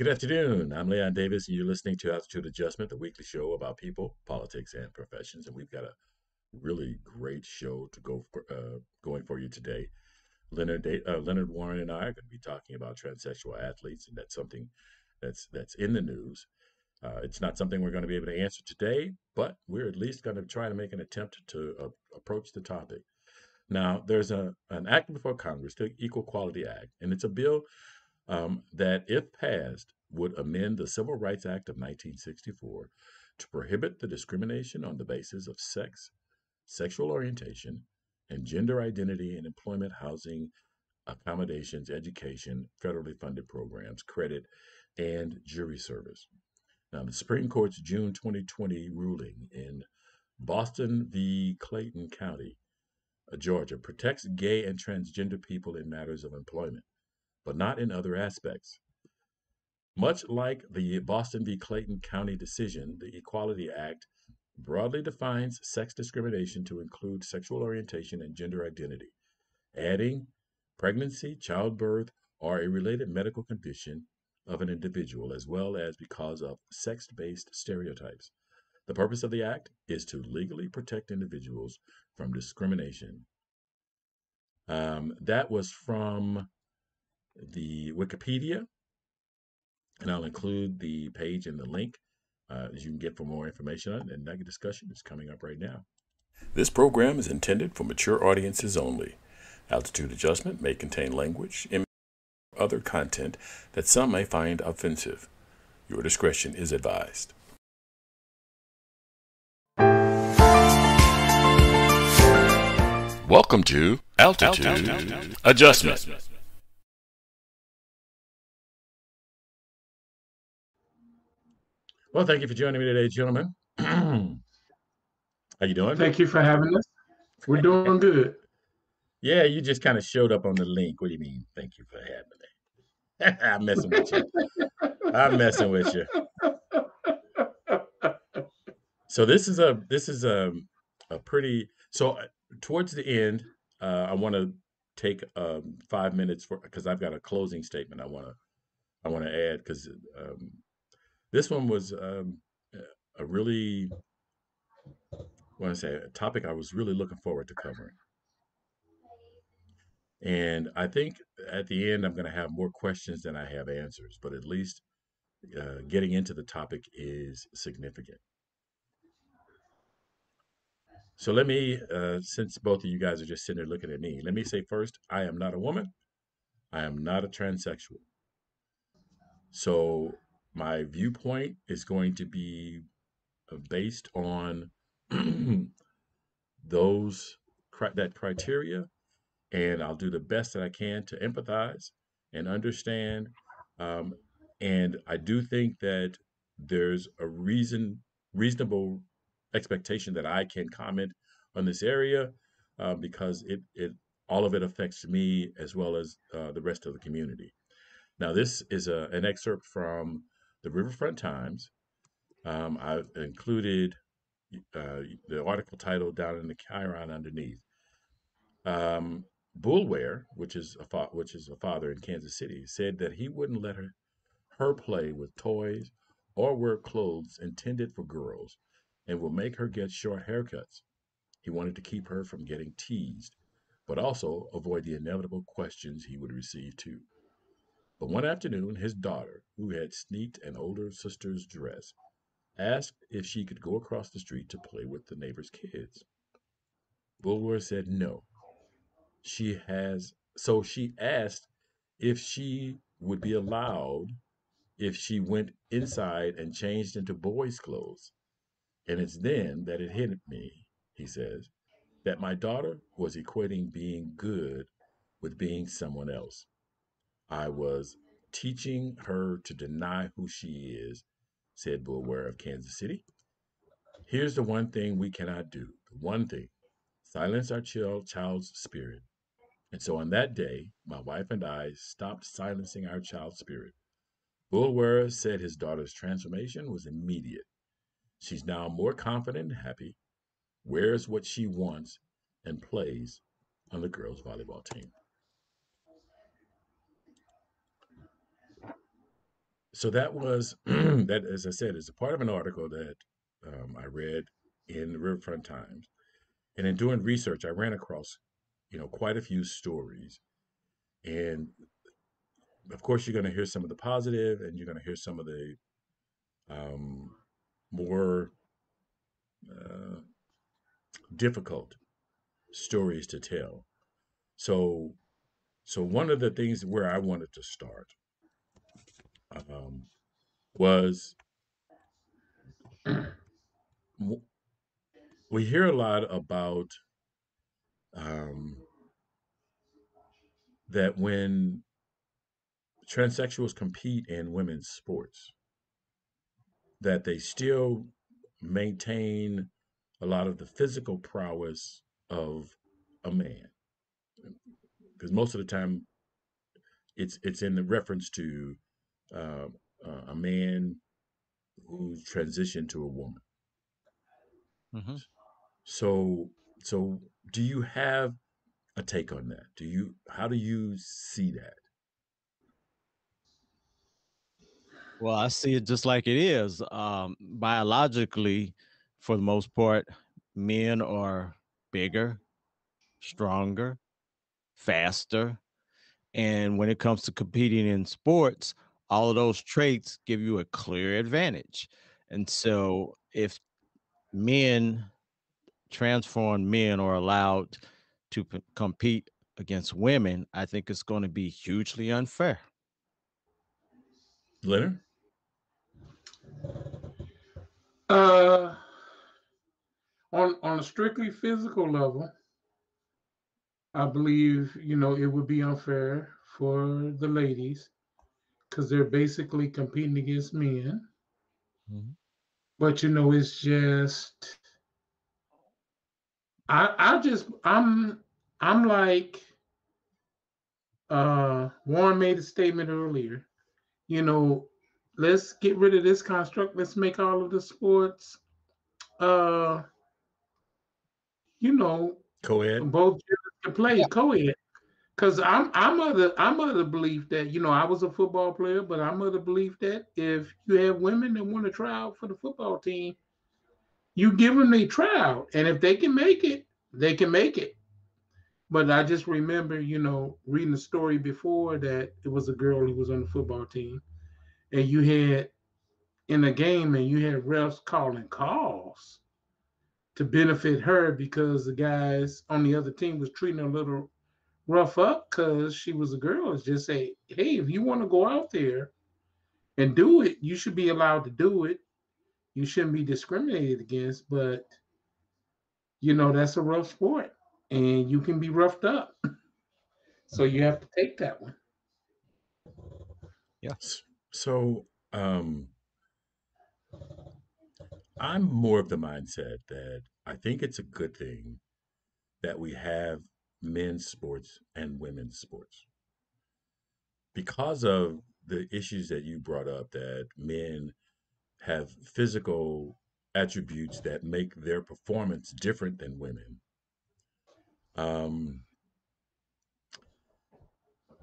Good afternoon. I'm Leon Davis, and you're listening to Altitude Adjustment, the weekly show about people, politics, and professions. And we've got a really great show to go for, uh, going for you today. Leonard uh, Leonard Warren and I are going to be talking about transsexual athletes, and that's something that's that's in the news. Uh, it's not something we're going to be able to answer today, but we're at least going to try to make an attempt to approach the topic. Now, there's a an act before Congress, the Equality Act, and it's a bill um, that, if passed, would amend the Civil Rights Act of 1964 to prohibit the discrimination on the basis of sex, sexual orientation, and gender identity in employment, housing, accommodations, education, federally funded programs, credit, and jury service. Now, the Supreme Court's June 2020 ruling in Bostock v. Clayton County, uh, Georgia, protects gay and transgender people in matters of employment but not in other aspects. Much like the Bostock v. Clayton County decision, the Equality Act broadly defines sex discrimination to include sexual orientation and gender identity, adding pregnancy, childbirth, or a related medical condition of an individual, as well as because of sex based stereotypes. The purpose of the Act is to legally protect individuals from discrimination. Um, that was from the Wikipedia, and I'll include the page and the link uh, as you can get for more information on it. And that discussion is coming up right now. This program is intended for mature audiences only. Altitude adjustment may contain language, and other content that some may find offensive. Your discretion is advised. Welcome to Altitude, Altitude. Adjustment. Well, thank you for joining me today, gentlemen. How you doing? Thank you for having us. We're doing good. yeah, you just kind of showed up on the link. What do you mean? Thank you for having me. I'm messing with you. I'm messing with you. So this is a this is a a pretty so uh, towards the end. Uh, I want to take um, five minutes for because I've got a closing statement I want to I want to add because um, this one was um, a really, I want to say, a topic I was really looking forward to covering. And I think at the end, I'm going to have more questions than I have answers, but at least uh, getting into the topic is significant. So let me, uh, since both of you guys are just sitting there looking at me, let me say first, I am not a woman. I am not a transsexual. So my viewpoint is going to be uh, based on those that criteria and I'll do the best that I can to empathize and understand um, and I do think that there's a reason reasonable expectation that I can comment on this area uh, because it it all of it affects me as well as uh, the rest of the community. Now this is a, an excerpt from the Riverfront Times. Um, I've included uh, the article title down in the chyron underneath. Um, Boulware, which is a fa- which is a father in Kansas City, said that he wouldn't let her her play with toys or wear clothes intended for girls, and will make her get short haircuts. He wanted to keep her from getting teased, but also avoid the inevitable questions he would receive too. But one afternoon his daughter, who had sneaked an older sister's dress, asked if she could go across the street to play with the neighbor's kids. Boulware said no. She has so she asked if she would be allowed if she went inside and changed into boys' clothes. And it's then that it hit me, he says, that my daughter was equating being good with being someone else. I was teaching her to deny who she is, said Boulware of Kansas City. Here's the one thing we cannot do. The one thing silence our child, child's spirit. And so on that day, my wife and I stopped silencing our child's spirit. Boulware said his daughter's transformation was immediate. She's now more confident and happy, wears what she wants, and plays on the girls' volleyball team. So that was that, as I said, is a part of an article that um, I read in the Riverfront Times, and in doing research, I ran across, you know, quite a few stories, and of course, you're going to hear some of the positive, and you're going to hear some of the um, more uh, difficult stories to tell. So, so one of the things where I wanted to start um, was we hear a lot about um, that when transsexuals compete in women's sports, that they still maintain a lot of the physical prowess of a man. Because most of the time, it's it's in the reference to uh, uh, a man who transitioned to a woman. Mm-hmm. So so do you have a take on that? Do you how do you see that? Well, I see it just like it is. Um, biologically, for the most part, men are bigger, stronger, faster. And when it comes to competing in sports, all of those traits give you a clear advantage. And so if men, transformed men, are allowed to p- compete against women, I think it's going to be hugely unfair. Leonard? Uh, on on a strictly physical level, I believe you know it would be unfair for the ladies because they're basically competing against men. Mhm. But you know, it's just I I just I'm I'm like uh Warren made a statement earlier. You know, let's get rid of this construct. Let's make all of the sports uh you know Co-ed? both genders can play Yeah. co-ed. Cause I'm I'm of the I'm of the belief that you know I was a football player, but I'm of the belief that if you have women that want to try out for the football team, you give them a tryout, and if they can make it, they can make it. But I just remember, you know, reading the story before that it was a girl who was on the football team, and you had in a game, and you had refs calling calls to benefit her because the guys on the other team was treating her a little rough up because she was a girl. It's just say, hey, if you want to go out there and do it, you should be allowed to do it. You shouldn't be discriminated against, but you know that's a rough sport, and you can be roughed up. so you have to take that one. Yes. So um, I'm more of the mindset that I think it's a good thing that we have men's sports and women's sports because of the issues that you brought up that men have physical attributes that make their performance different than women. Um,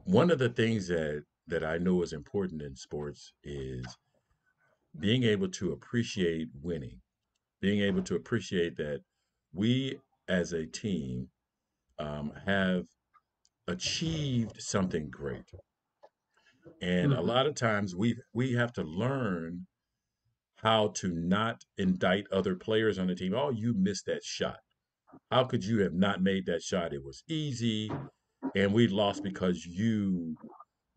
one of the things that that I know is important in sports is being able to appreciate winning, being able to appreciate that we as a team um, have achieved something great. And a Mhm. lot of times we we have to learn how to not indict other players on the team. Oh, you missed that shot. How could you have not made that shot? It was easy, and we lost because you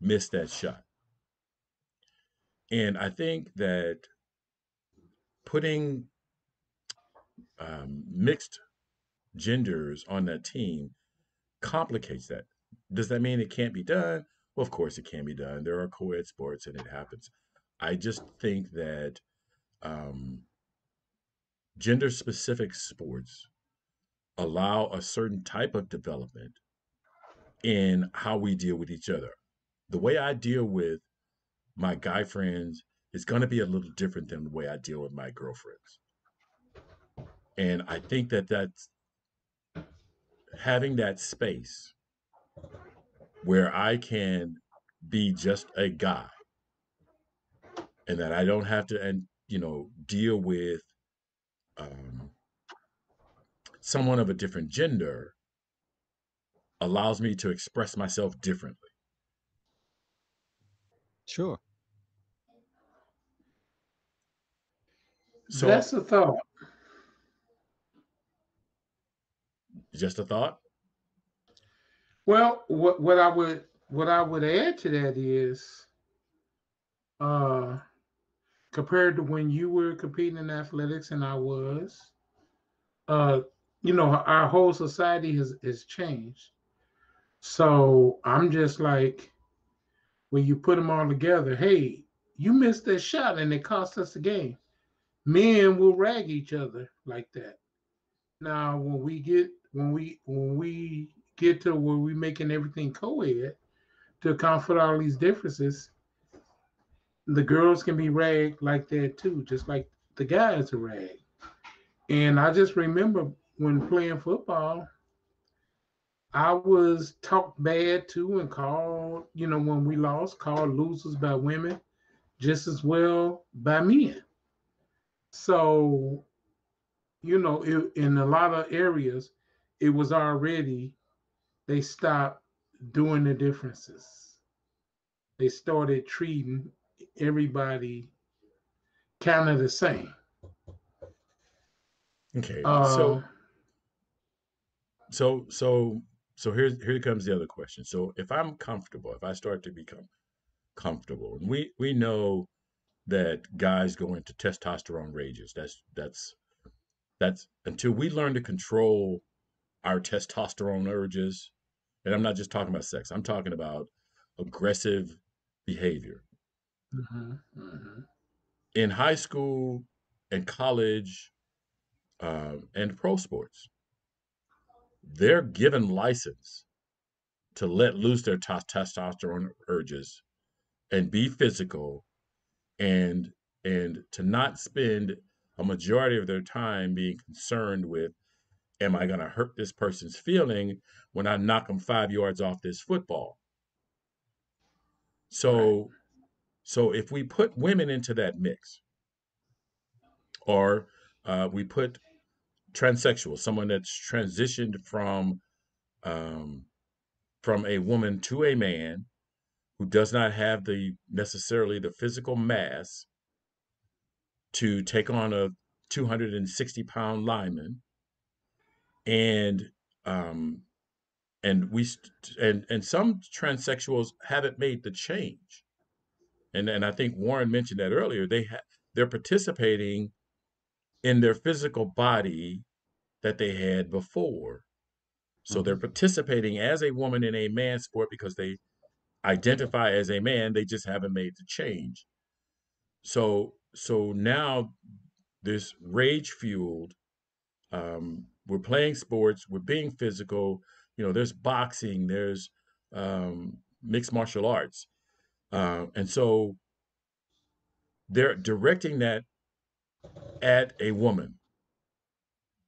missed that shot. And I think that putting um, mixed genders on that team complicates that. Does that mean it can't be done? Well, of course it can be done. There are co-ed sports and it happens. I just think that um, gender-specific sports allow a certain type of development in how we deal with each other. The way I deal with my guy friends is going to be a little different than the way I deal with my girlfriends. And I think that that's having that space where I can be just a guy and that I don't have to and you know deal with um, someone of a different gender allows me to express myself differently. Sure. So that's a thought. Just a thought. Well, what what I would what I would add to that is, uh, compared to when you were competing in athletics and I was, uh, you know, our whole society has has changed. So I'm just like, when you put them all together, hey, you missed that shot and it cost us the game. Men will rag each other like that. Now, when we get when we when we get to where we're making everything co-ed to account for all these differences, the girls can be ragged like that too, just like the guys are ragged. And I just remember when playing football, I was talked bad to and called, you know, when we lost, called losers by women just as well by men. So, you know, in a lot of areas, it was already, they stopped doing the differences. They started treating everybody kind of the same. Okay. Uh, so, so, so so here's here comes the other question. So if I'm comfortable, if I start to become comfortable, and we we know that guys go into testosterone rages. That's that's that's until we learn to control our testosterone urges, and I'm not just talking about sex. I'm talking about aggressive behavior. Mm-hmm, mm-hmm. In high school and college um, and pro sports, they're given license to let loose their t- testosterone urges and be physical and and to not spend a majority of their time being concerned with am i going to hurt this person's feeling when i knock them 5 yards off this football so right. so if we put women into that mix or uh, we put transsexual, someone that's transitioned from um, from a woman to a man who does not have the necessarily the physical mass to take on a 260 pound lineman and um and we and and some transsexuals haven't made the change and and i think warren mentioned that earlier they have they're participating in their physical body that they had before. So mm-hmm. they're participating as a woman in a man sport because they identify as a man, they just haven't made the change. So so now this rage fueled um, we're playing sports, we're being physical, you know, there's boxing, there's um, mixed martial arts. Uh, and so they're directing that at a woman.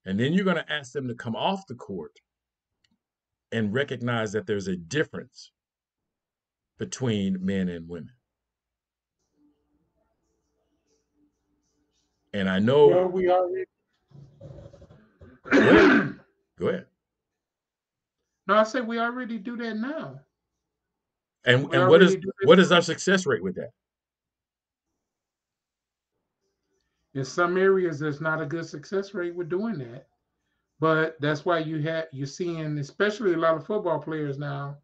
And then you're going to ask them to come off the court and recognize that there's a difference between men and women. And I know. Well, we already. Go ahead. No, I said we already do that now. And we and what is what is our success rate with that? in some areas there's not a good success rate with doing that but that's why you have you're seeing especially a lot of football players now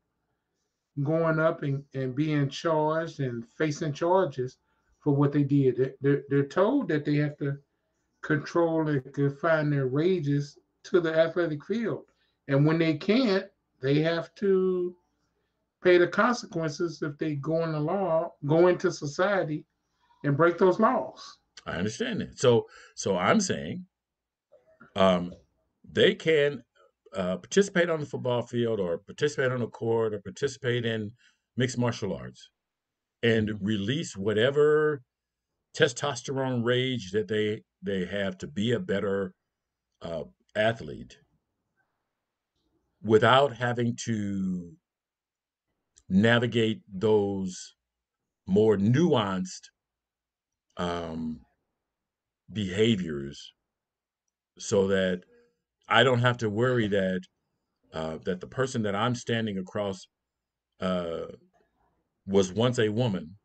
going up and, and being charged and facing charges for what they did they're, they're told that they have to control and confine their rages to the athletic field and when they can't they have to pay the consequences if they go in the law go into society and break those laws I understand that. So so I'm saying um, they can uh, participate on the football field or participate on the court or participate in mixed martial arts and release whatever testosterone rage that they they have to be a better uh, athlete without having to navigate those more nuanced um, behaviors so that I don't have to worry that uh, that the person that I'm standing across uh, was once a woman,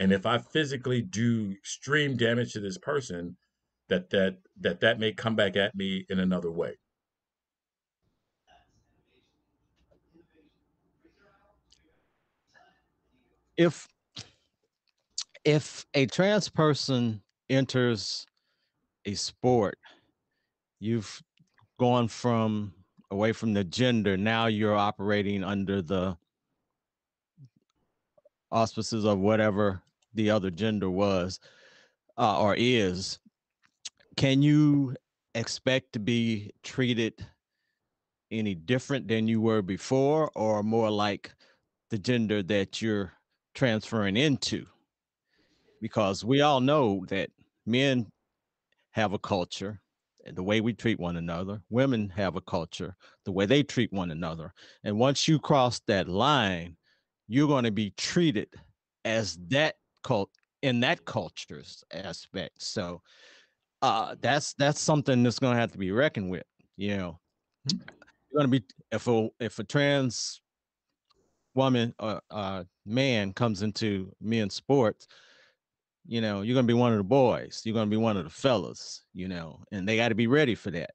and if I physically do extreme damage to this person, that that that that may come back at me in another way. If if a trans person enters a sport, you've gone from away from the gender. Now you're operating under the auspices of whatever the other gender was uh, or is. Can you expect to be treated any different than you were before, or more like the gender that you're transferring into? Because we all know that men have a culture, the way we treat one another. Women have a culture, the way they treat one another. And once you cross that line, you're going to be treated as that cult in that culture's aspect. So uh that's that's something that's going to have to be reckoned with, you know. Mm-hmm. You're going to be if a if a trans woman or uh, man comes into men's sports, you know, you're gonna be one of the boys. You're gonna be one of the fellas, you know, and they got to be ready for that.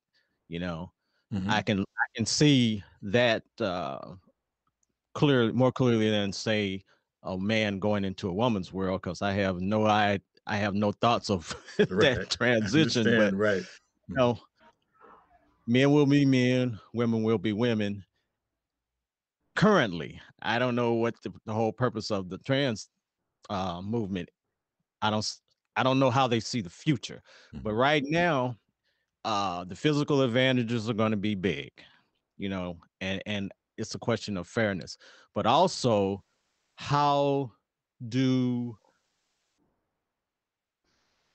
You know, mm-hmm. I can I can see that uh, clearly more clearly than say a man going into a woman's world because I have no I I have no thoughts of right. that transition. But right, you know, men will be men, women will be women. Currently, I don't know what the, the whole purpose of the trans uh, movement I don't I don't know how they see the future. Mm-hmm. But right now, uh the physical advantages are going to be big, you know, and and it's a question of fairness. But also how do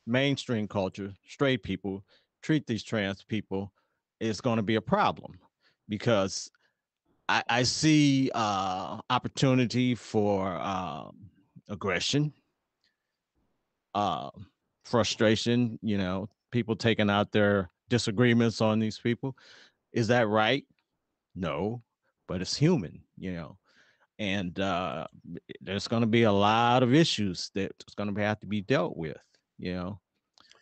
mainstream culture, straight people treat these trans people is going to be a problem because I, I see uh, opportunity for uh, aggression uh, frustration, you know, people taking out their disagreements on these people. Is that right? No, but it's human, you know. And uh, there's going to be a lot of issues that's going to have to be dealt with, you know.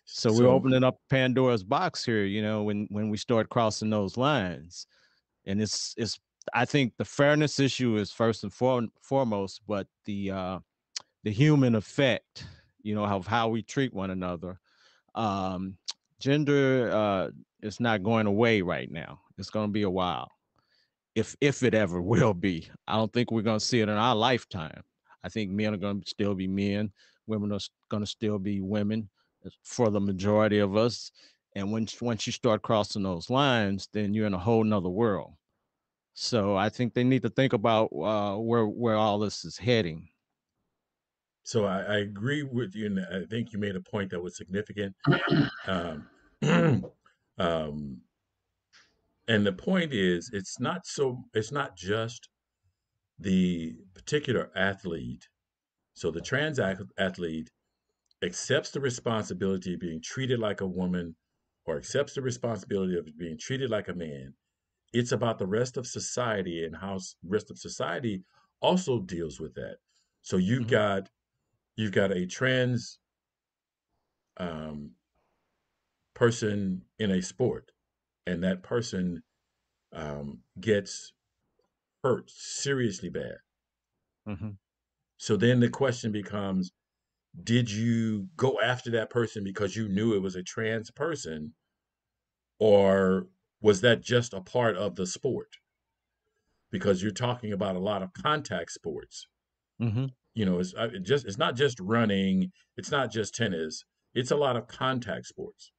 So, so we're opening up Pandora's box here, you know, when when we start crossing those lines. And it's it's I think the fairness issue is first and for, foremost, but the uh, the human effect you know, of how we treat one another. Um, gender uh, is not going away right now. It's going to be a while, if if it ever will be. I don't think we're going to see it in our lifetime. I think men are going to still be men, women are going to still be women for the majority of us. And once once you start crossing those lines, then you're in a whole nother world. So I think they need to think about uh, where where all this is heading. So I, I agree with you, and I think you made a point that was significant. Um, um, and the point is, it's not so. It's not just the particular athlete. So the trans athlete accepts the responsibility of being treated like a woman, or accepts the responsibility of being treated like a man. It's about the rest of society and how rest of society also deals with that. So you've mm-hmm. got you've got a trans um, person in a sport, and that person um, gets hurt seriously bad. Mm-hmm. So then the question becomes Did you go after that person because you knew it was a trans person, or was that just a part of the sport? Because you're talking about a lot of contact sports. Mm-hmm you know it's it just it's not just running it's not just tennis it's a lot of contact sports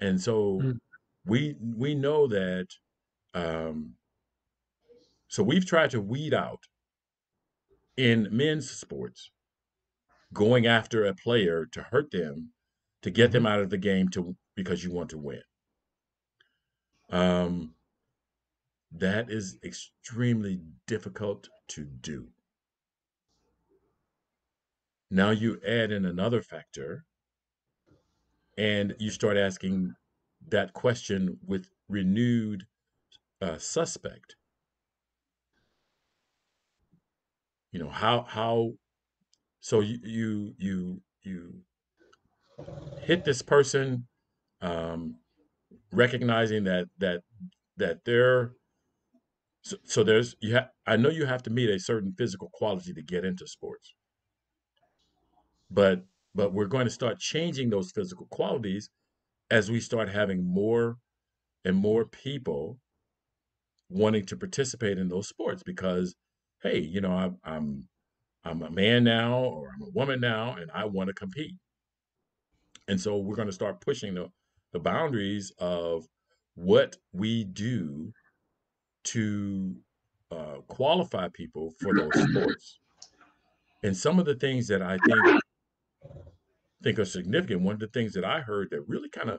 and so mm. We we know that um so we've tried to weed out in men's sports going after a player to hurt them to get mm-hmm. them out of the game to because you want to win um that is extremely difficult to do now you add in another factor and you start asking that question with renewed uh, suspect. You know how how so you you you you hit this person um recognizing that that that they're so, so there's you have i know you have to meet a certain physical quality to get into sports. But but we're going to start changing those physical qualities as we start having more and more people wanting to participate in those sports because hey you know I'm, I'm i'm a man now or i'm a woman now and i want to compete. And so we're going to start pushing the, the boundaries of what we do to uh, qualify people for those sports. And some of the things that i think think are significant one of the things that i heard that really kind of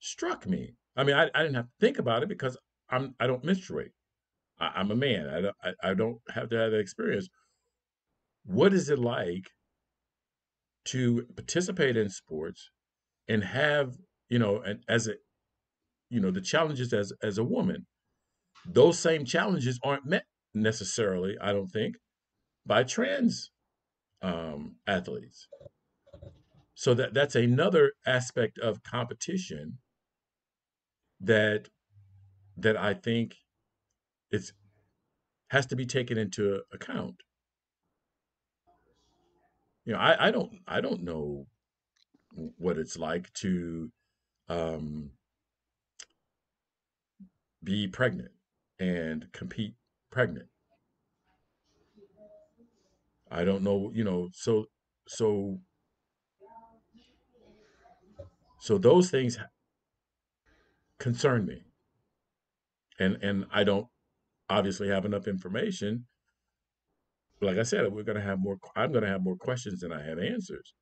struck me i mean I, I didn't have to think about it because i'm i don't menstruate I, am a man. I don't, I, I don't have to have that experience. What is it like to participate in sports and have, you know, and as a, you know, the challenges as as a woman, those same challenges aren't met necessarily. I don't think by trans um, athletes. So that that's another aspect of competition that that I think it's has to be taken into account. You know, I, I don't I don't know what it's like to um, be pregnant and compete pregnant. I don't know, you know, so so so those things concern me. And and I don't obviously have enough information. Like I said, we're going to have more. I'm going to have more questions than I have answers.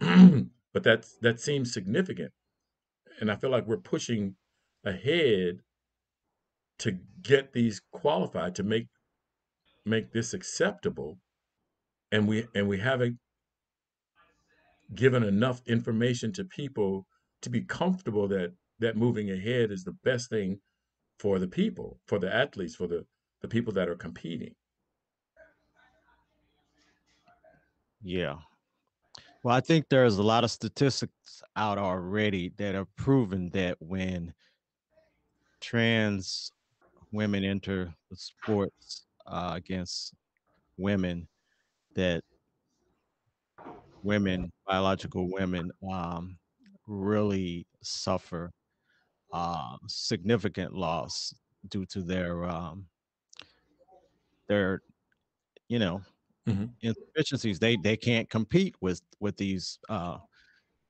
but that's that seems significant, and I feel like we're pushing ahead to get these qualified to make make this acceptable, and we and we haven't given enough information to people to be comfortable that that moving ahead is the best thing for the people, for the athletes, for the, the people that are competing. Yeah. Well, I think there's a lot of statistics out already that have proven that when trans women enter the sports uh, against women, that women, biological women, um, really suffer uh, significant loss due to their um, their you know mm-hmm. insufficiencies. They they can't compete with with these uh,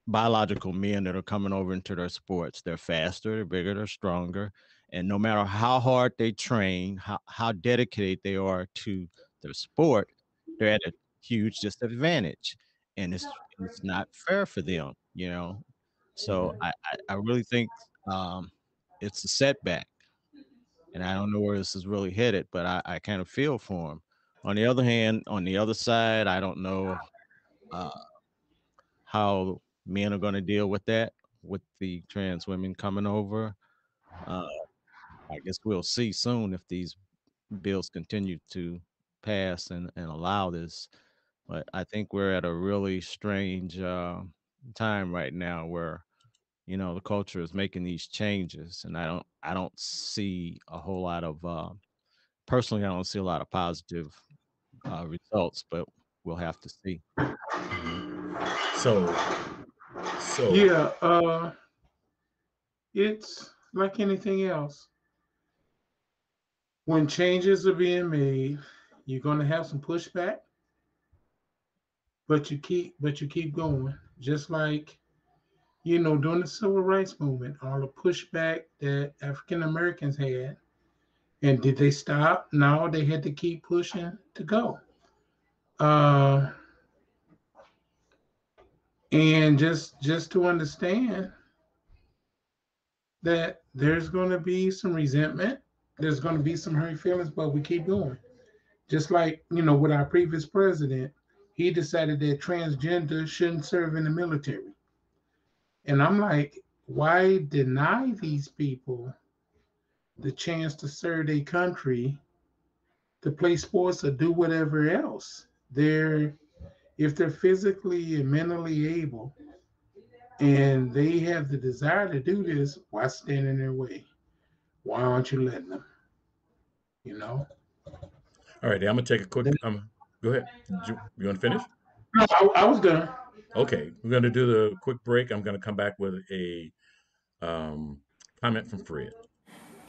biological men that are coming over into their sports. They're faster, they're bigger, they're stronger, and no matter how hard they train, how how dedicated they are to their sport, they're at a huge disadvantage, and it's it's not fair for them. You know, so mm-hmm. I, I really think um, it's a setback. And I don't know where this is really headed, but I, I kind of feel for him. On the other hand, on the other side, I don't know uh, how men are going to deal with that, with the trans women coming over. Uh, I guess we'll see soon if these bills continue to pass and, and allow this. But I think we're at a really strange uh, time right now where you know the culture is making these changes and i don't i don't see a whole lot of uh, personally i don't see a lot of positive uh, results but we'll have to see. So so yeah uh it's like anything else. When changes are being made you're going to have some pushback but you keep but you keep going just like you know, during the civil rights movement, all the pushback that African Americans had. And did they stop? No, they had to keep pushing to go. Uh, and just just to understand that there's going to be some resentment, there's going to be some hurt feelings, but we keep going. Just like you know, with our previous president, he decided that transgender shouldn't serve in the military. And I'm like, why deny these people the chance to serve their country, to play sports or do whatever else? They're if they're physically and mentally able and they have the desire to do this, why stand in their way? Why aren't you letting them? You know? All right, I'm gonna take a quick. Um, go ahead. You, you want to finish? No, I, I was gonna. Okay, we're gonna do the quick break. I'm gonna come back with a um, comment from Fred.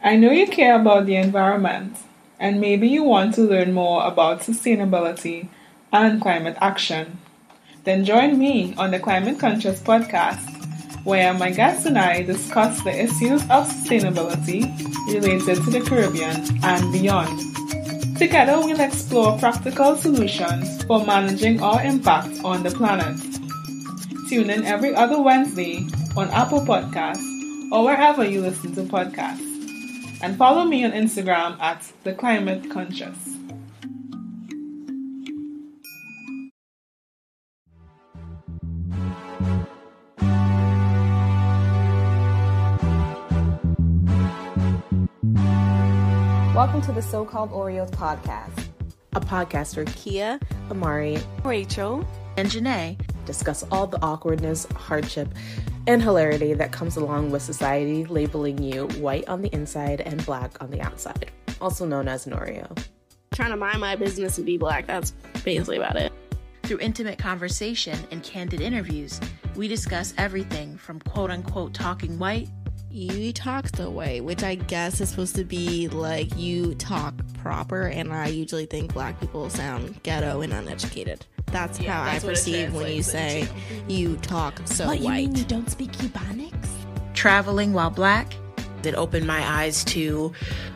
I know you care about the environment, and maybe you want to learn more about sustainability and climate action. Then join me on the Climate Conscious podcast, where my guests and I discuss the issues of sustainability related to the Caribbean and beyond. Together, we'll explore practical solutions for managing our impact on the planet. Tune in every other Wednesday on Apple Podcasts or wherever you listen to podcasts. And follow me on Instagram at The Climate Conscious. Welcome to the So Called Oreos podcast, a podcast where Kia, Amari, Rachel, and Janae discuss all the awkwardness, hardship, and hilarity that comes along with society labeling you white on the inside and black on the outside, also known as an Oreo. Trying to mind my business and be black, that's basically about it. Through intimate conversation and candid interviews, we discuss everything from quote unquote talking white you talk the way, which I guess is supposed to be like you talk proper, and I usually think black people sound ghetto and uneducated. That's yeah, how that's I perceive when you say into. you talk so what, white. You mean you don't speak Cubanics? Traveling while black. It opened my eyes to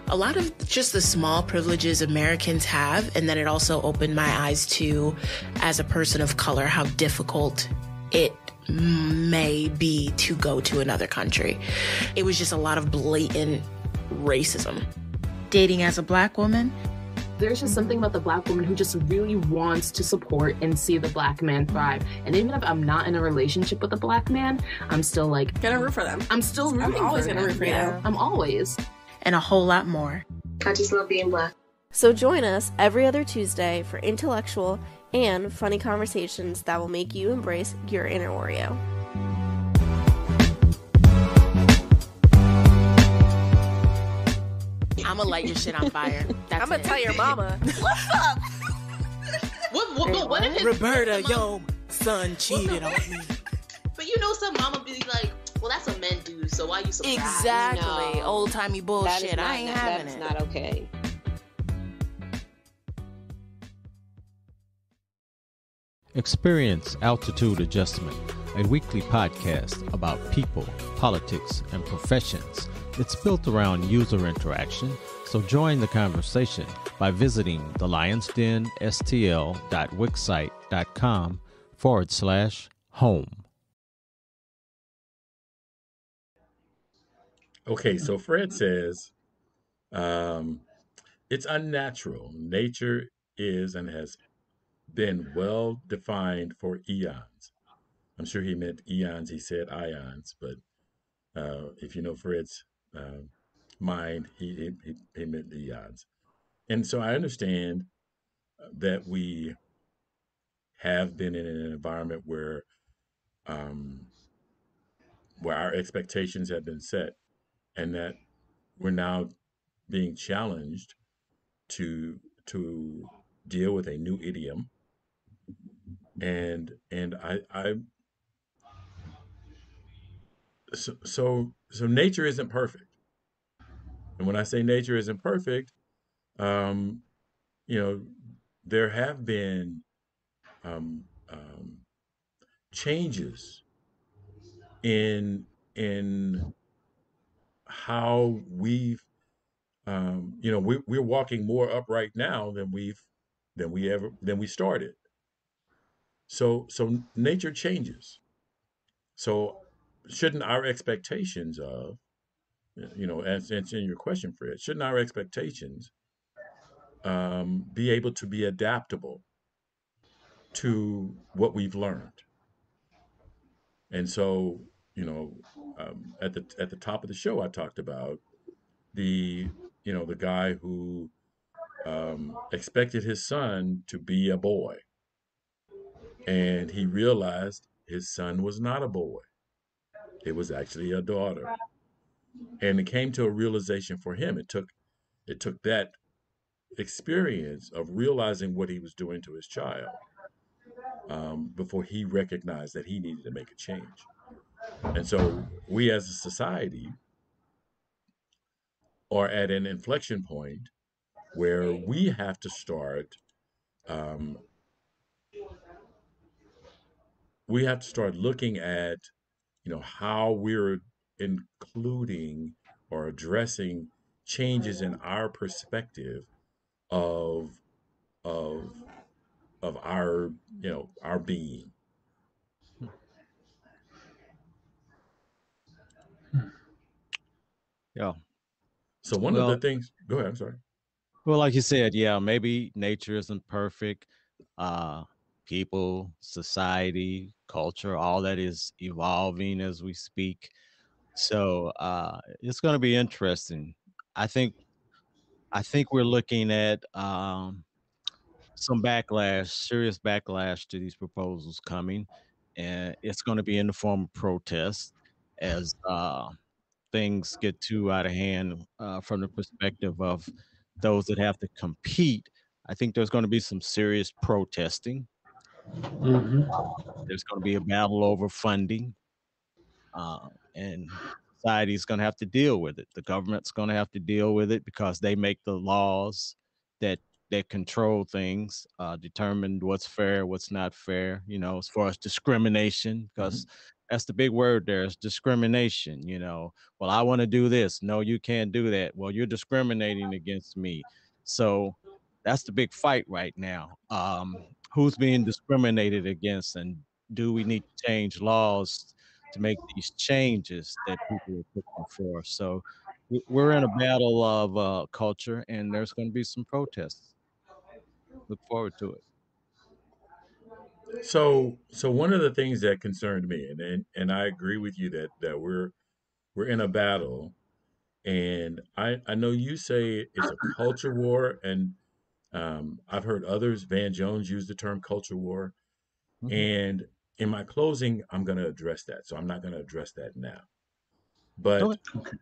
a lot of just the small privileges Americans have, and then it also opened my eyes to, as a person of color, how difficult it may be to go to another country. It was just a lot of blatant racism. Dating as a black woman, there's just something about the black woman who just really wants to support and see the black man thrive. And even if I'm not in a relationship with a black man, I'm still like gonna root for them. I'm still rooting. I'm always gonna root for yeah. you. I'm always. And a whole lot more. I just love being black. So join us every other Tuesday for intellectual and funny conversations that will make you embrace your inner Oreo. I'm gonna light your shit on fire. That's I'm gonna tell your mama. What's up? what, what, what, what if Roberta, yo, son cheated on me. But you know, some mama be like, "Well, that's a men do, so why you surprised?" Exactly, no. old timey bullshit. I ain't having that's it. That's not okay. Experience Altitude Adjustment, a weekly podcast about people, politics, and professions. It's built around user interaction, so join the conversation by visiting the thelionsdenstl.wixsite.com forward slash home. Okay, so Fred says um, it's unnatural. Nature is and has been well defined for eons. I'm sure he meant eons, he said ions, but uh, if you know Fred's uh, mind, he, he, he meant eons. And so I understand that we have been in an environment where um, where our expectations have been set and that we're now being challenged to to deal with a new idiom and and I I so so, so nature isn't perfect, and when I say nature isn't perfect, um, you know, there have been um, um, changes in in how we've um, you know we, we're walking more upright now than we've than we ever than we started so so nature changes. So shouldn't our expectations of you know, as answering your question, Fred, shouldn't our expectations um, be able to be adaptable to what we've learned. And so, you know, um, at the at the top of the show, I talked about the you know the guy who um, expected his son to be a boy, and he realized his son was not a boy; it was actually a daughter. And it came to a realization for him. It took it took that experience of realizing what he was doing to his child um, before he recognized that he needed to make a change. And so we as a society are at an inflection point where we have to start um, we have to start looking at you know how we're including or addressing changes in our perspective of of of our you know our being Yeah. so one of Well, the things go ahead i'm sorry well, like you said, yeah, maybe nature isn't perfect. Uh, people, society, culture, all that is evolving as we speak. So uh, it's going to be interesting. I think I think we're looking at um, some backlash, serious backlash to these proposals coming, and it's going to be in the form of protest as uh, things get too out of hand uh, from the perspective of those that have to compete. I think there's going to be some serious protesting. Mhm. There's going to be a battle over funding, uh, and society is going to have to deal with it. The government's going to have to deal with it because they make the laws that that control things, uh, determine what's fair, what's not fair. You know, as far as discrimination, because that's the big word there is discrimination. You know, well, I want to do this. No, you can't do that. Well, you're discriminating against me. So that's the big fight right now. Um, who's being discriminated against, and do we need to change laws to make these changes that people are pushing for? So we- we're in a battle of uh, culture, and there's going to be some protests. Look forward to it. so so one of the things that concerned me and and, and i agree with you that that we're we're in a battle and i i know you say it's a culture war and um, i've heard others van jones use the term culture war Mhm. and in my closing i'm going to address that so i'm not going to address that now but Okay.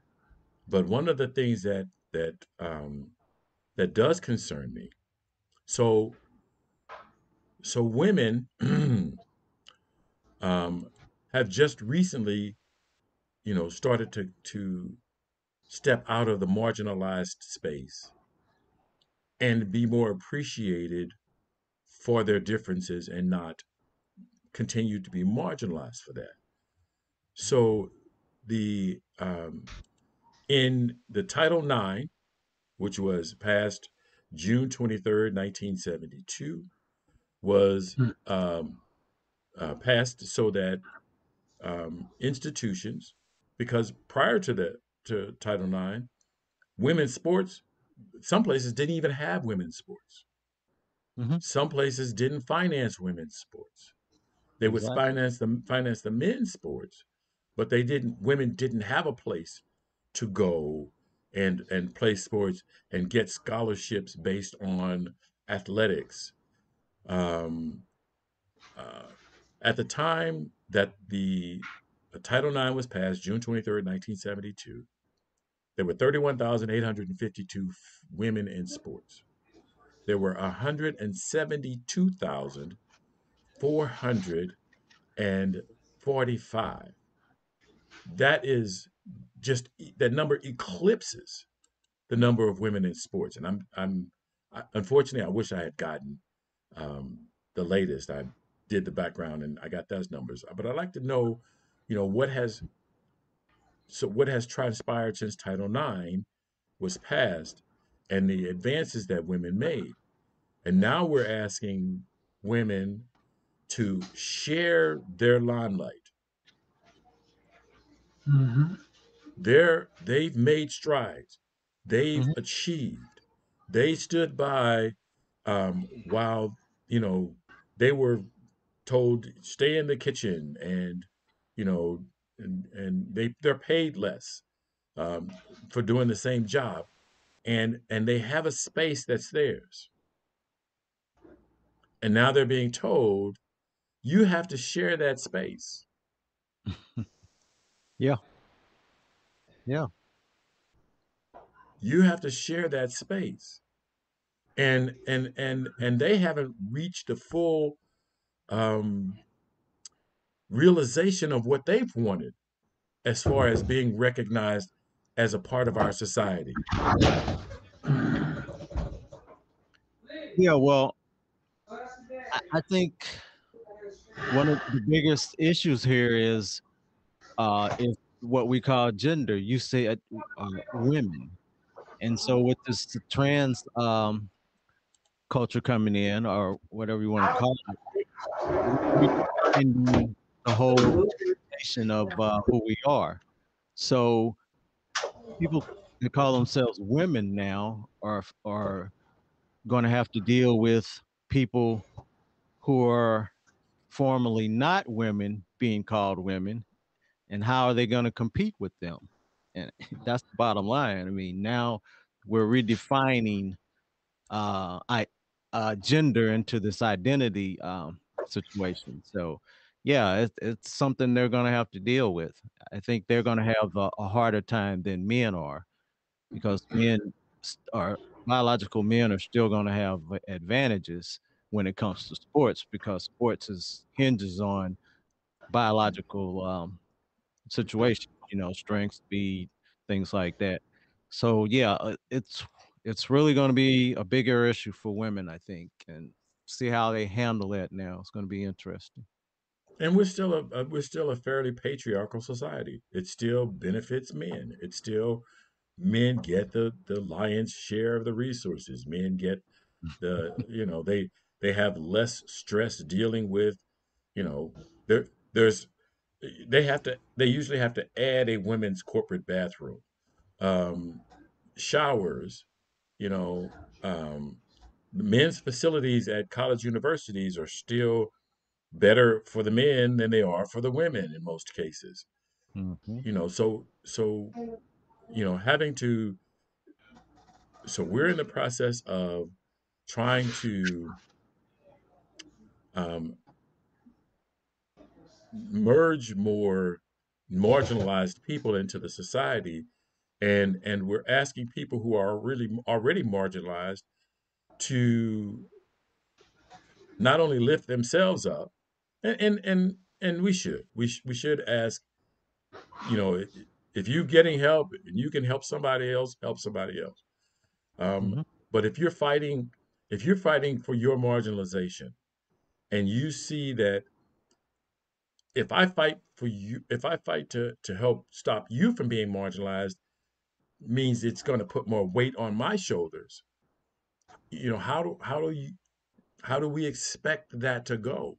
but one of the things that that um, that does concern me so so women um, have just recently you know started to to step out of the marginalized space and be more appreciated for their differences and not continue to be marginalized for that. So the um, in the title ix which was passed june 23rd 1972 was um, uh, passed so that um, institutions, because prior to the to Title IX, women's sports, some places didn't even have women's sports. Mhm. Some places didn't finance women's sports. They would Exactly. finance the finance the men's sports, but they didn't. Women didn't have a place to go and and play sports and get scholarships based on athletics. Um, uh, at the time that the uh, Title IX was passed, June 23rd, 1972, there were 31,852 women in sports. There were 172,445. That is just, that number eclipses the number of women in sports. And I'm, I'm, I, unfortunately, I wish I had gotten um, the latest. I did the background and I got those numbers. But I'd like to know, you know, what has so what has transpired since Title IX was passed and the advances that women made. And now we're asking women to share their limelight. Mhm. They're they've made strides. They've Mhm. achieved. They stood by um, while you know they were told stay in the kitchen and you know and, and they they're paid less um, for doing the same job and and they have a space that's theirs. And now they're being told you have to share that space. Yeah. Yeah. You have to share that space. And and and and they haven't reached the full um realization of what they've wanted as far as being recognized as a part of our society. Yeah well i, think one of the biggest issues here is uh is what we call gender. You say uh, uh, women. And so with this trans um culture coming in or whatever you want to call it the whole nation of uh, who we are. So people that call themselves women now are are going to have to deal with people who are formerly not women being called women and how are they going to compete with them? And that's the bottom line. I mean now we're redefining uh, I, uh, gender into this identity um, situation. So, yeah, it, it's something they're going to have to deal with. I think they're going to have a, a, harder time than men are because men are biological men are still going to have advantages when it comes to sports because sports is hinges on biological um, situation, you know, strength, speed, things like that. So yeah, uh, it's it's really going to be a bigger issue for women, I think, and see how they handle that now. It's going to be interesting. And we're still a, a we're still a fairly patriarchal society. It still benefits men. It still men get the the lion's share of the resources. Men get the you know they they have less stress dealing with you know there there's they have to they usually have to add a women's corporate bathroom um showers you know, um, men's facilities at college universities are still better for the men than they are for the women in most cases. Mm-hmm. You know, so so you know, having to so we're in the process of trying to um, merge more marginalized people into the society and and we're asking people who are really already marginalized to not only lift themselves up and and and, and we should we, sh- we should ask you know if you're getting help and you can help somebody else help somebody else um, mm-hmm. but if you're fighting if you're fighting for your marginalization and you see that if i fight for you if i fight to to help stop you from being marginalized means it's going to put more weight on my shoulders you know how do how do you how do we expect that to go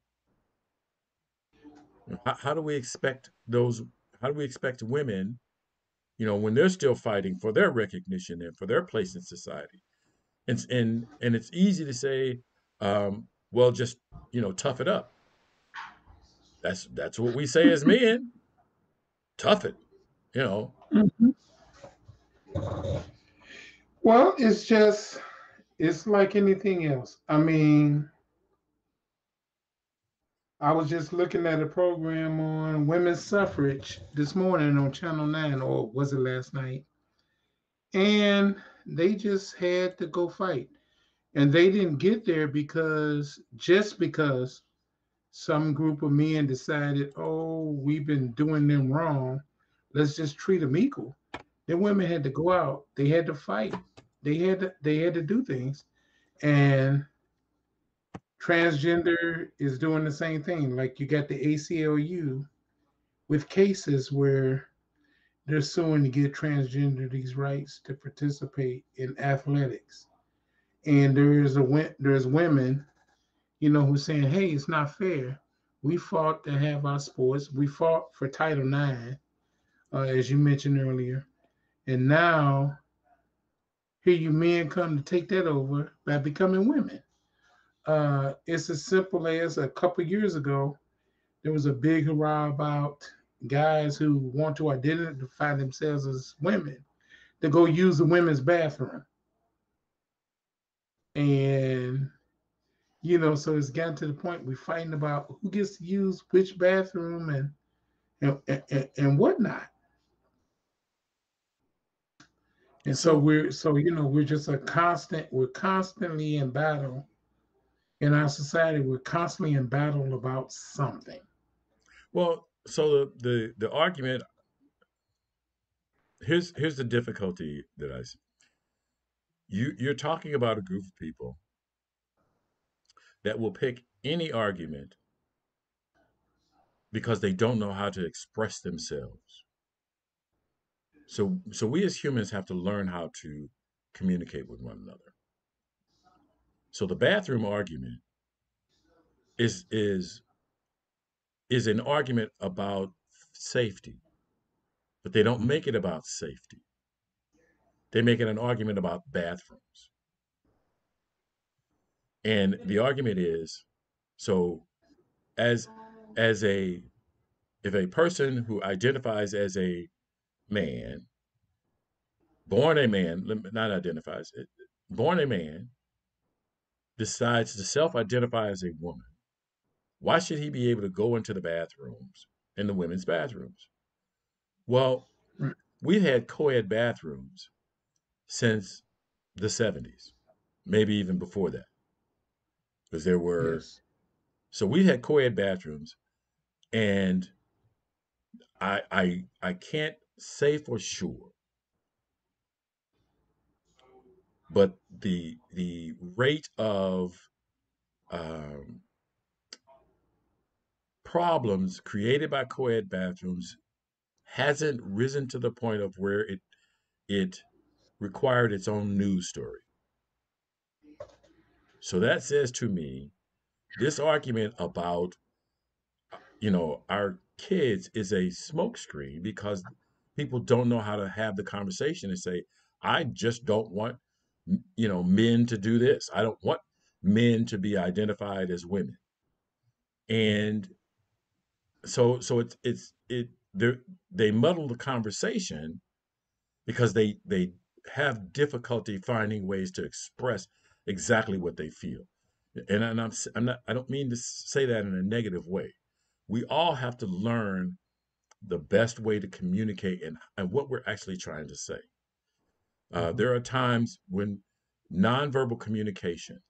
how, how do we expect those how do we expect women you know when they're still fighting for their recognition and for their place in society and and and it's easy to say um, well just you know tough it up that's that's what we say as men tough it you know mm-hmm. Well, it's just it's like anything else. I mean, I was just looking at a program on women's suffrage this morning on Channel 9, or was it last night? And they just had to go fight. And they didn't get there because just because some group of men decided, oh, we've been doing them wrong, let's just treat them equal. The women had to go out. They had to fight. They had to, they had to do things, and transgender is doing the same thing. Like you got the ACLU with cases where they're suing to get transgender these rights to participate in athletics, and there's a there's women, you know, who's saying, "Hey, it's not fair. We fought to have our sports. We fought for Title IX, uh, as you mentioned earlier." And now, here you men come to take that over by becoming women. Uh, it's as simple as a couple years ago, there was a big hurrah about guys who want to identify themselves as women to go use the women's bathroom. And you know, so it's gotten to the point we're fighting about who gets to use which bathroom and and, and, and whatnot. And so we're so you know we're just a constant we're constantly in battle in our society we're constantly in battle about something. Well, so the the, the argument here's here's the difficulty that I see. You you're talking about a group of people that will pick any argument because they don't know how to express themselves. So so we as humans have to learn how to communicate with one another. So the bathroom argument is is is an argument about safety, but they don't make it about safety. They make it an argument about bathrooms. And the argument is so as as a if a person who identifies as a man, born a man, not identifies, born a man, decides to self-identify as a woman, why should he be able to go into the bathrooms, in the women's bathrooms? Well, we've had co-ed bathrooms since the 70s, maybe even before that because there were yes. so we had co-ed bathrooms and I I I can't say for sure but the the rate of um, problems created by co-ed bathrooms hasn't risen to the point of where it it required its own news story. So that says to me, this argument about, you know, our kids is a smokescreen because people don't know how to have the conversation and say, I just don't want, you know, men to do this. I don't want men to be identified as women. And so, so it's, it's, it, they muddle the conversation because they, they have difficulty finding ways to express exactly what they feel. And, and I'm, I'm not, I don't mean to say that in a negative way. We all have to learn the best way to communicate and, and what we're actually trying to say. Uh, there are times when nonverbal communication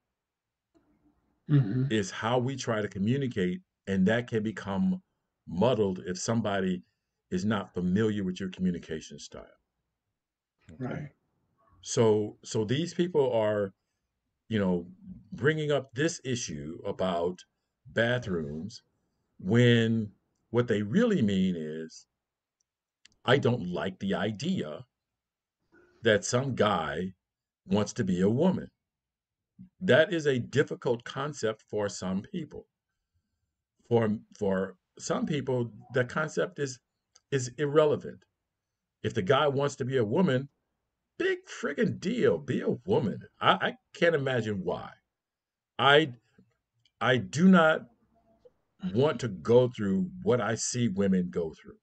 mm-hmm. is how we try to communicate, and that can become muddled if somebody is not familiar with your communication style. Okay? Right. So, so these people are you know, bringing up this issue about bathrooms when what they really mean is, I don't like the idea that some guy wants to be a woman. That is a difficult concept for some people. For for some people, the concept is is irrelevant. If the guy wants to be a woman, big friggin' deal. Be a woman. I, I can't imagine why. I I do not want to go through what I see women go through.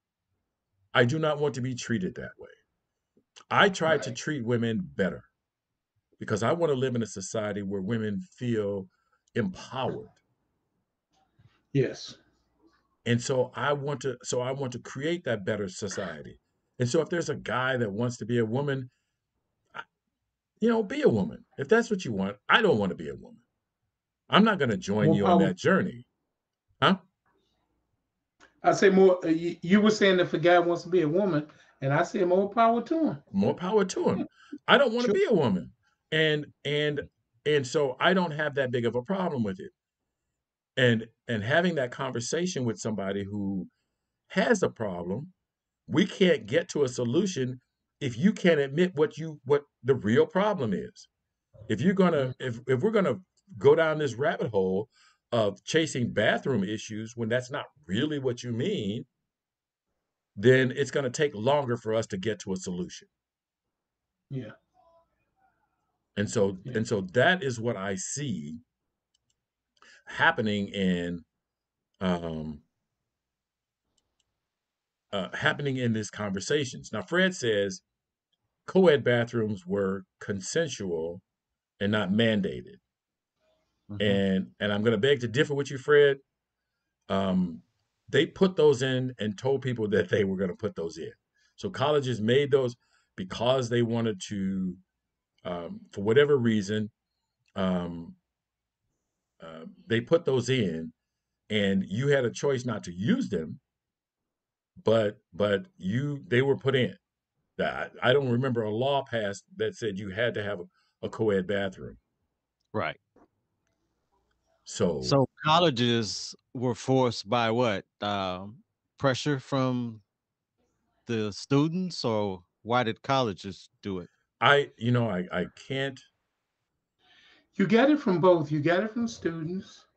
I do not want to be treated that way. I try right. to treat women better because I want to live in a society where women feel empowered. Yes. And so I want to so I want to create that better society. And so if there's a guy that wants to be a woman, you know, be a woman. If that's what you want, I don't want to be a woman. I'm not going to join more you power. on that journey. Huh? I say more. Uh, you, you, were saying if a guy wants to be a woman, and I say more power to him. More power to him. I don't want to be a woman, and and and so I don't have that big of a problem with it. And and having that conversation with somebody who has a problem, we can't get to a solution if you can't admit what you what the real problem is if you're gonna mm-hmm. if, if we're gonna go down this rabbit hole of chasing bathroom issues when that's not really what you mean then it's going to take longer for us to get to a solution yeah and so yeah. and so that is what i see happening in um, uh, happening in these conversations. Now, Fred says co-ed bathrooms were consensual and not mandated, mm-hmm. and and I'm going to beg to differ with you, Fred. Um, they put those in and told people that they were going to put those in. So colleges made those because they wanted to, um, for whatever reason, um, uh, they put those in, and you had a choice not to use them but but you they were put in. I, I don't remember a law passed that said you had to have a, a co-ed bathroom. Right. So so colleges were forced by what uh, pressure from the students, or why did colleges do it? I you know I I can't. You get it from both. You get it from students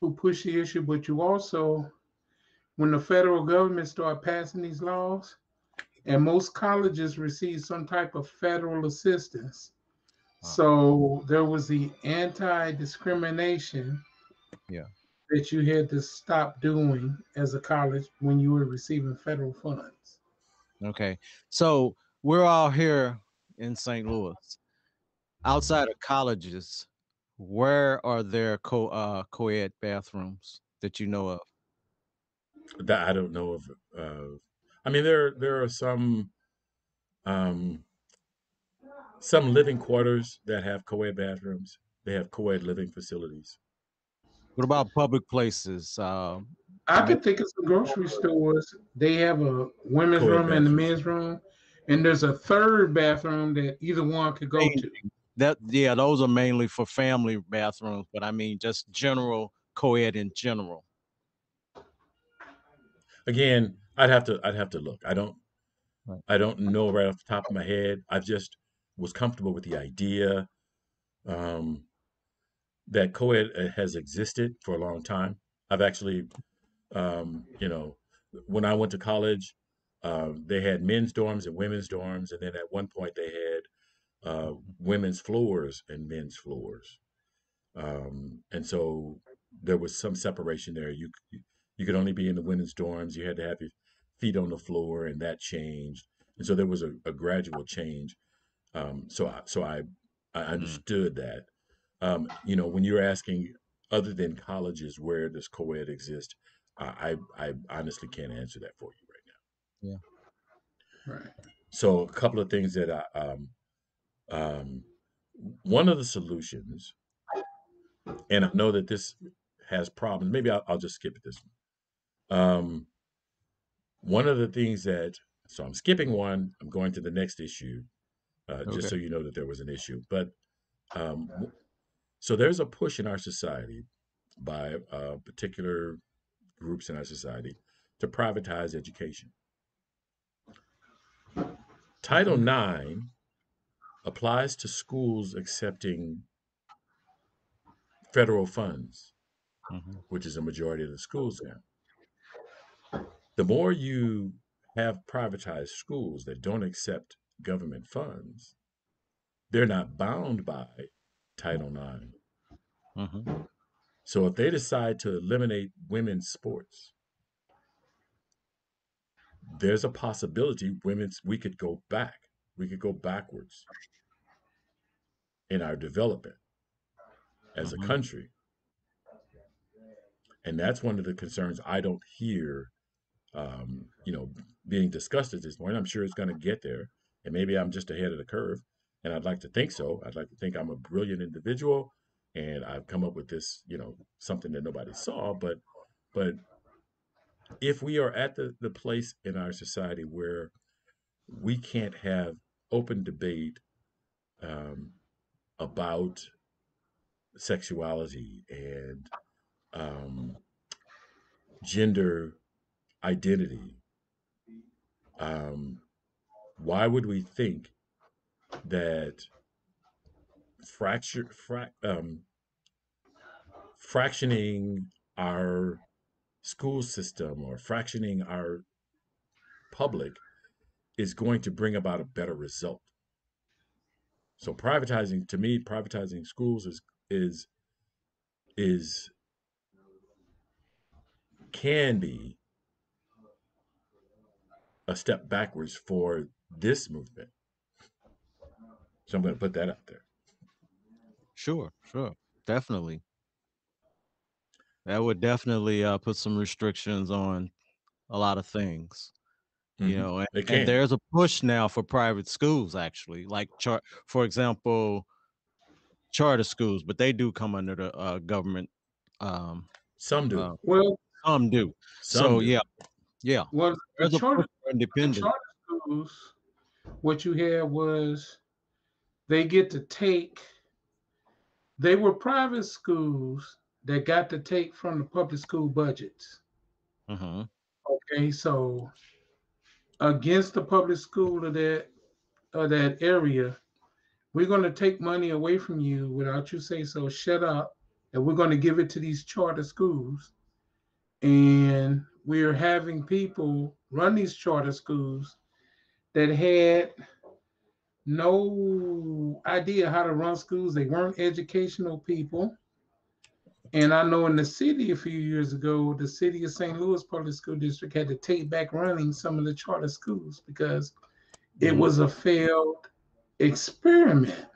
who push the issue, but you also when the federal government started passing these laws, and most colleges receive some type of federal assistance. Wow. So there was the anti-discrimination yeah. that you had to stop doing as a college when you were receiving federal funds. Okay. So we're all here in St. Louis. Outside of colleges, where are there co uh, co-ed bathrooms that you know of? that I don't know of. Uh, I mean, there there are some um, some living quarters that have co-ed bathrooms. They have co-ed living facilities. What about public places? Um, I could think of some grocery stores. They have a women's room bathrooms. and a men's room, and there's a third bathroom that either one could go to. That yeah, those are mainly for family bathrooms, but I mean just general co-ed in general again, I'd have to I'd have to look. I don't right. I don't know right off the top of my head. i've just was comfortable with the idea um, that co-ed uh, has existed for a long time. I've actually, um, you know, when I went to college, uh, they had men's dorms and women's dorms, and then at one point they had uh, women's floors and men's floors, um, and so there was some separation there. You you could only be in the women's dorms. You had to have your feet on the floor, and that changed. And so there was a, a gradual change. Um, so I, so I I mm. understood mm. that. Um, you know, when you're asking other than colleges where does co-ed exist, I I honestly can't answer that for you right now. Yeah. Right. So a couple of things that I um um one of the solutions, and I know that this has problems. Maybe I'll, I'll just skip this one. Um, one of the things that, so I'm skipping one, I'm going to the next issue, uh, okay. just so you know that there was an issue. But um, so there's a push in our society by uh, particular groups in our society to privatize education. Title IX applies to schools accepting federal funds, mm-hmm. which is a majority of the schools now the more you have privatized schools that don't accept government funds, they're not bound by Title IX. Mm-hmm. So if they decide to eliminate women's sports, there's a possibility women's we could go back. We could go backwards in our development as mm-hmm. a country. And that's one of the concerns I don't hear um, you know, being discussed at this point. I'm sure it's going to get there, and maybe I'm just ahead of the curve. And I'd like to think so. I'd like to think I'm a brilliant individual, and I've come up with this, you know, something that nobody saw. But, but if we are at the, the place in our society where we can't have open debate um, about sexuality and um, gender identity. Um, why would we think that fracture, fra- um, fractioning our school system or fractioning our public is going to bring about a better result? So privatizing, to me, privatizing schools is is is can be a step backwards for this movement. So I'm going to put that out there. Sure, sure, definitely. That would definitely uh, put some restrictions on a lot of things. You Mhm. know, and, and there's a push now for private schools, actually, like char- for example, charter schools, but they do come under the uh, government. Um, Some do. uh, Well, some do. Some so do. yeah, yeah. well, the a charter, push for the independent. charter schools, what you had was they get to take. They were private schools that got to take from the public school budgets. hmm Okay, so against the public school of that of that area, we're going to take money away from you without you say so. Shut up, and we're going to give it to these charter schools, and we're having people run these charter schools that had no idea how to run schools. They weren't educational people. And I know in the city a few years ago, the city of St. Louis Public School District had to take back running some of the charter schools because it was a failed experiment.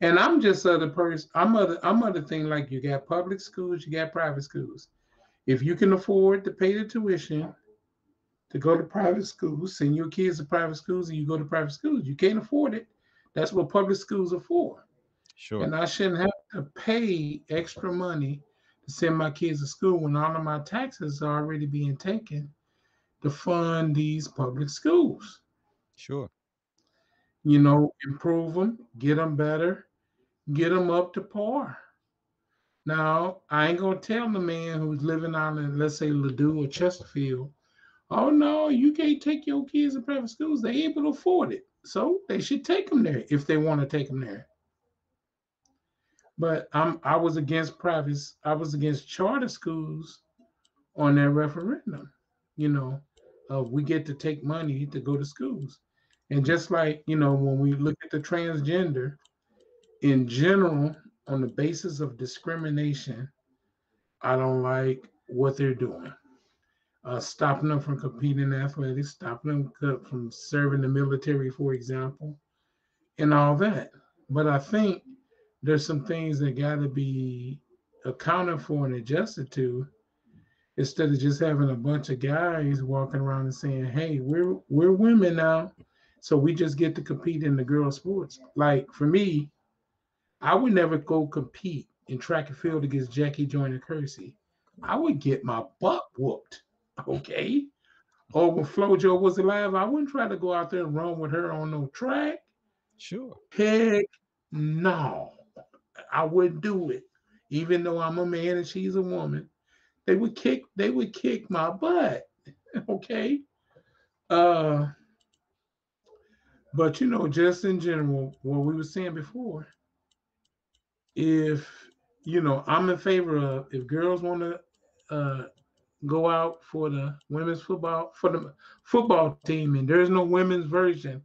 And I'm just other person. I'm other. I'm other thing like you got public schools, you got private schools. If you can afford to pay the tuition to go to private schools, send your kids to private schools, and you go to private schools. You can't afford it. That's what public schools are for. Sure. And I shouldn't have to pay extra money to send my kids to school when all of my taxes are already being taken to fund these public schools. Sure. You know, improve them, get them better, get them up to par. Now, I ain't gonna tell the man who's living out in, let's say, Ladue or Chesterfield, oh no, you can't take your kids to private schools. They able to afford it, so they should take them there if they want to take them there. But I'm I was against private. I was against charter schools on that referendum. You know, uh, we get to take money to go to schools, and just like you know, when we look at the transgender, in general, on the basis of discrimination, I don't like what they're doing. Uh, stopping them from competing in athletics, stopping them from serving the military, for example, and all that. But I think there's some things that got to be accounted for and adjusted to instead of just having a bunch of guys walking around and saying, "Hey, we're we're women now, so we just get to compete in the girl sports." Like for me, I would never go compete in track and field against Jackie Joyner Kersee. I would get my butt whooped. Okay. Or when FloJo was alive, I wouldn't try to go out there and run with her on no track. Sure. Heck no. I wouldn't do it. Even though I'm a man and she's a woman. They would kick, they would kick my butt. Okay. Uh but you know, just in general, what we were saying before, if you know, I'm in favor of if girls want to uh, go out for the women's football for the football team, and there's no women's version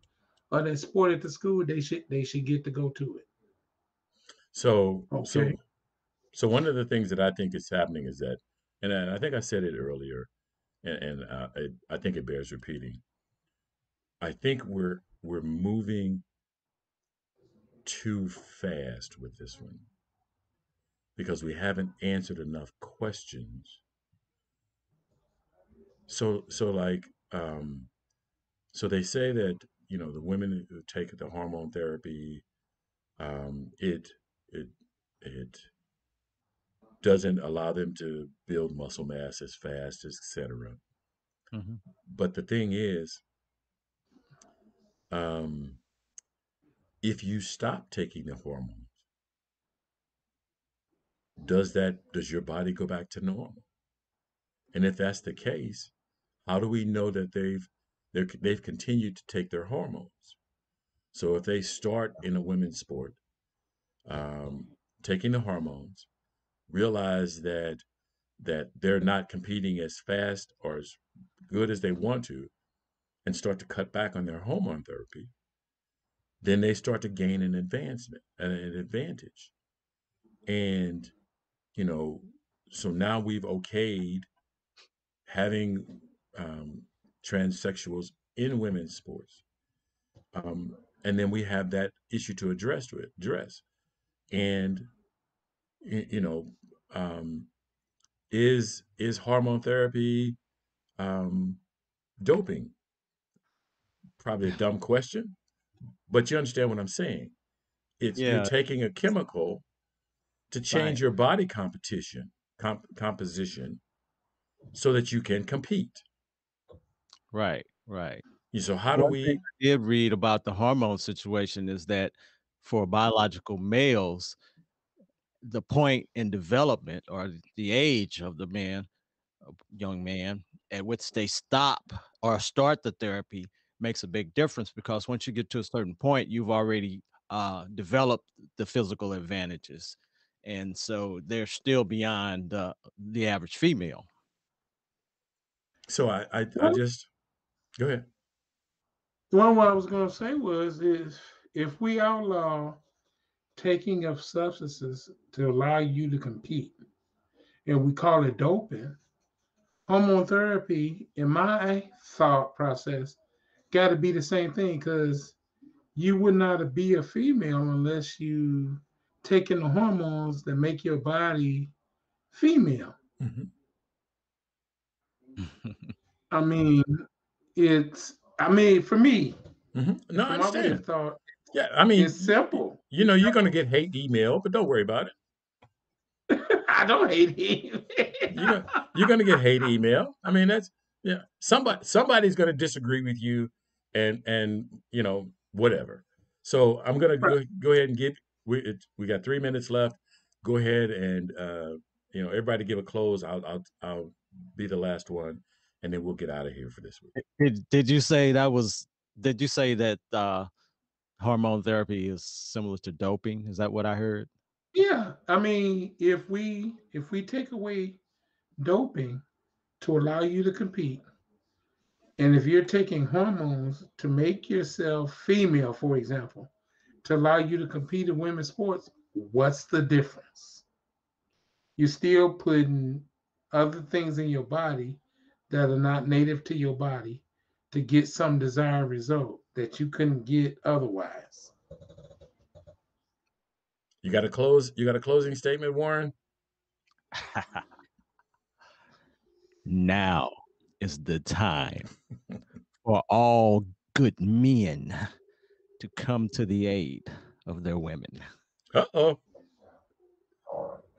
of that sport at the school, they should they should get to go to it. So, so, Okay. so one of the things that I think is happening is that, and I I think I said it earlier, and, and uh, I, I think it bears repeating. I think we're we're moving too fast with this one because we haven't answered enough questions. So, so like, um, so they say that you know the women who take the hormone therapy, um, it it it doesn't allow them to build muscle mass as fast, etc. hmm But the thing is, um, if you stop taking the hormones, does that does your body go back to normal? And if that's the case, how do we know that they've they've continued to take their hormones? So if they start in a women's sport, um, taking the hormones, realize that that they're not competing as fast or as good as they want to, and start to cut back on their hormone therapy, then they start to gain an advancement, an advantage. And, you know, so now we've okayed having um, transsexuals in women's sports. Um, and then we have that issue to address with address. And you know, um, is is hormone therapy um, doping? Probably a dumb question, but you understand what I'm saying. It's Yeah. you're taking a chemical to change Right. your body competition comp- composition so that you can compete. Right, right. So how do One we? I did read about the hormone situation is that for biological males, the point in development or the age of the man, uh, young man, at which they stop or start the therapy makes a big difference because once you get to a certain point, you've already uh, developed the physical advantages, and so they're still beyond uh, the average female. So I, I, I just go ahead. Well, what I was going to say was, is if we outlaw taking of substances to allow you to compete, and we call it doping, hormone therapy, in my thought process, got to be the same thing because you would not be a female unless you taking the hormones that make your body female. Mm-hmm. I mean, it's. I mean, for me, Mhm. No, I understand. thought, Yeah, I mean, it's simple. you know, you're going to get hate email, but don't worry about it. I don't hate him. You're, you're going to get hate email. I mean, that's yeah. Somebody somebody's going to disagree with you, and and you know whatever. So I'm going to go go ahead and get we it, we got three minutes left. Go ahead and uh, you know everybody give a close. I'll I'll I'll be the last one, and then we'll get out of here for this week. Did did you say that was? Did you say that uh, hormone therapy is similar to doping? Is that what I heard? Yeah, I mean, if we if we take away doping to allow you to compete, and if you're taking hormones to make yourself female, for example, to allow you to compete in women's sports, what's the difference? You're still putting other things in your body that are not native to your body to get some desired result that you couldn't get otherwise. You got a close. You got a closing statement, Warren. Now is the time for all good men to come to the aid of their women. Uh oh.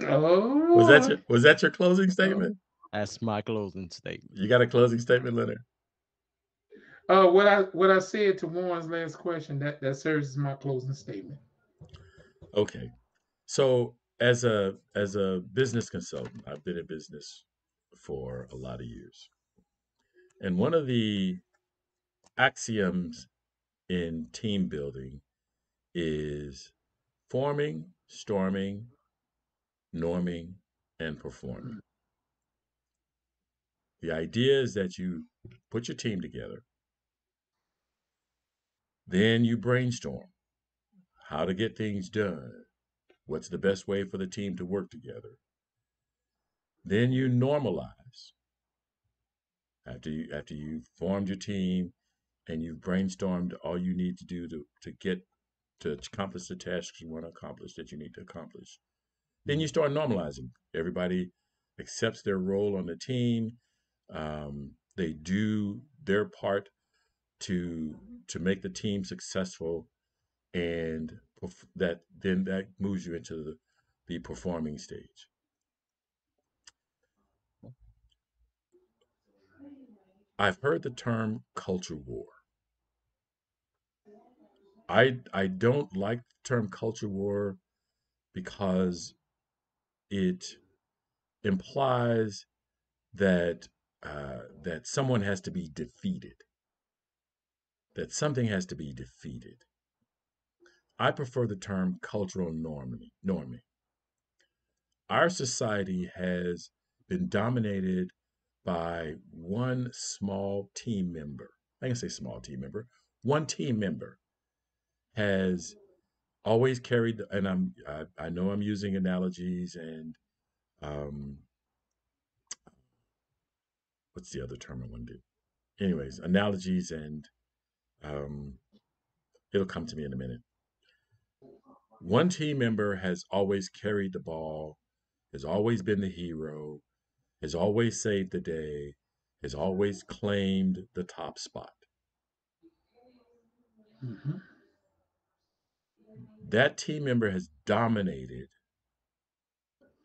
Oh, Was that your was that your closing statement? That's my closing statement. You got a closing statement, Leonard? Uh, what I what I said to Warren's last question that that serves as my closing statement. Okay. So as a as a business consultant, I've been in business for a lot of years. And one of the axioms in team building is forming, storming, norming, and performing. The idea is that you put your team together, then you brainstorm how to get things done, what's the best way for the team to work together. Then you normalize. After you after you've formed your team and you've brainstormed all you need to do to, to get to accomplish the tasks you want to accomplish that you need to accomplish. Then you start normalizing. Everybody accepts their role on the team. Um, they do their part to to make the team successful, and that then that moves you into the, the performing stage. I've heard the term culture war. I I don't like the term culture war because it implies that uh, that someone has to be defeated, that something has to be defeated. I prefer the term cultural norming. norming. Our society has been dominated by one small team member. I can say small team member. One team member has always carried, and I'm I, I know I'm using analogies and um, what's the other term I want to do? Anyways, analogies and um, it'll come to me in a minute. One team member has always carried the ball, has always been the hero, has always saved the day, has always claimed the top spot. Mm-hmm. That team member has dominated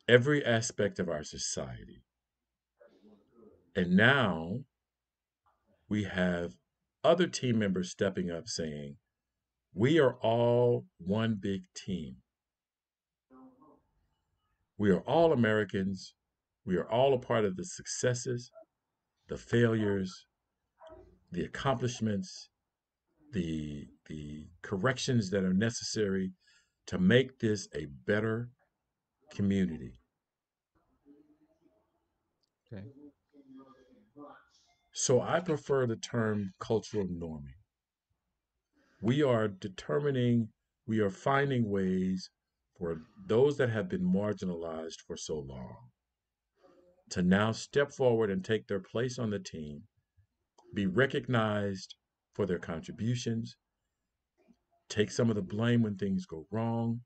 every aspect of our society. And now we have other team members stepping up saying, We are all one big team. We are all Americans. We are all a part of the successes, the failures, the accomplishments, the, the corrections that are necessary to make this a better community. Okay. So I prefer the term cultural norming. We are determining, we are finding ways for those that have been marginalized for so long to now step forward and take their place on the team, be recognized for their contributions, take some of the blame when things go wrong.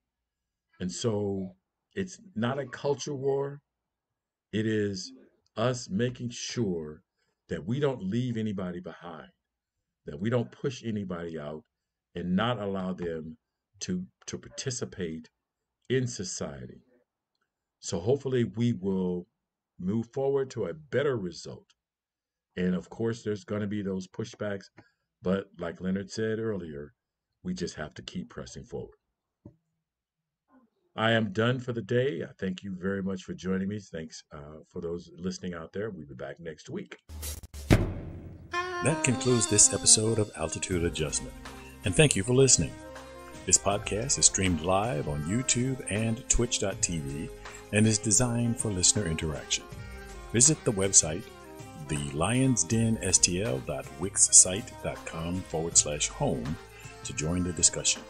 And so it's not a culture war, it is us making sure that we don't leave anybody behind, that we don't push anybody out and not allow them to, to participate in society. So hopefully we will move forward to a better result. And of course, there's going to be those pushbacks, but like Leonard said earlier, we just have to keep pressing forward. I am done for the day. I thank you very much for joining me. Thanks uh, for those listening out there. We'll be back next week. That concludes this episode of Altitude Adjustment, and thank you for listening. This podcast is streamed live on YouTube and Twitch.tv and is designed for listener interaction. Visit the website, thelionsdenstl.wixsite.com forward slash home to join the discussion.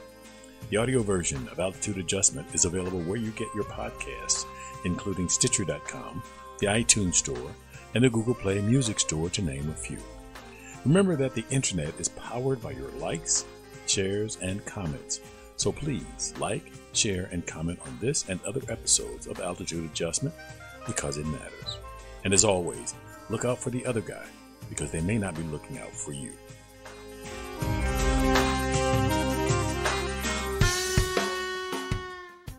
The audio version of Altitude Adjustment is available where you get your podcasts, including Stitcher.com, the iTunes Store, and the Google Play Music Store, to name a few. Remember that the internet is powered by your likes, shares, and comments. So please like, share, and comment on this and other episodes of Altitude Adjustment because it matters. And as always, look out for the other guy because they may not be looking out for you.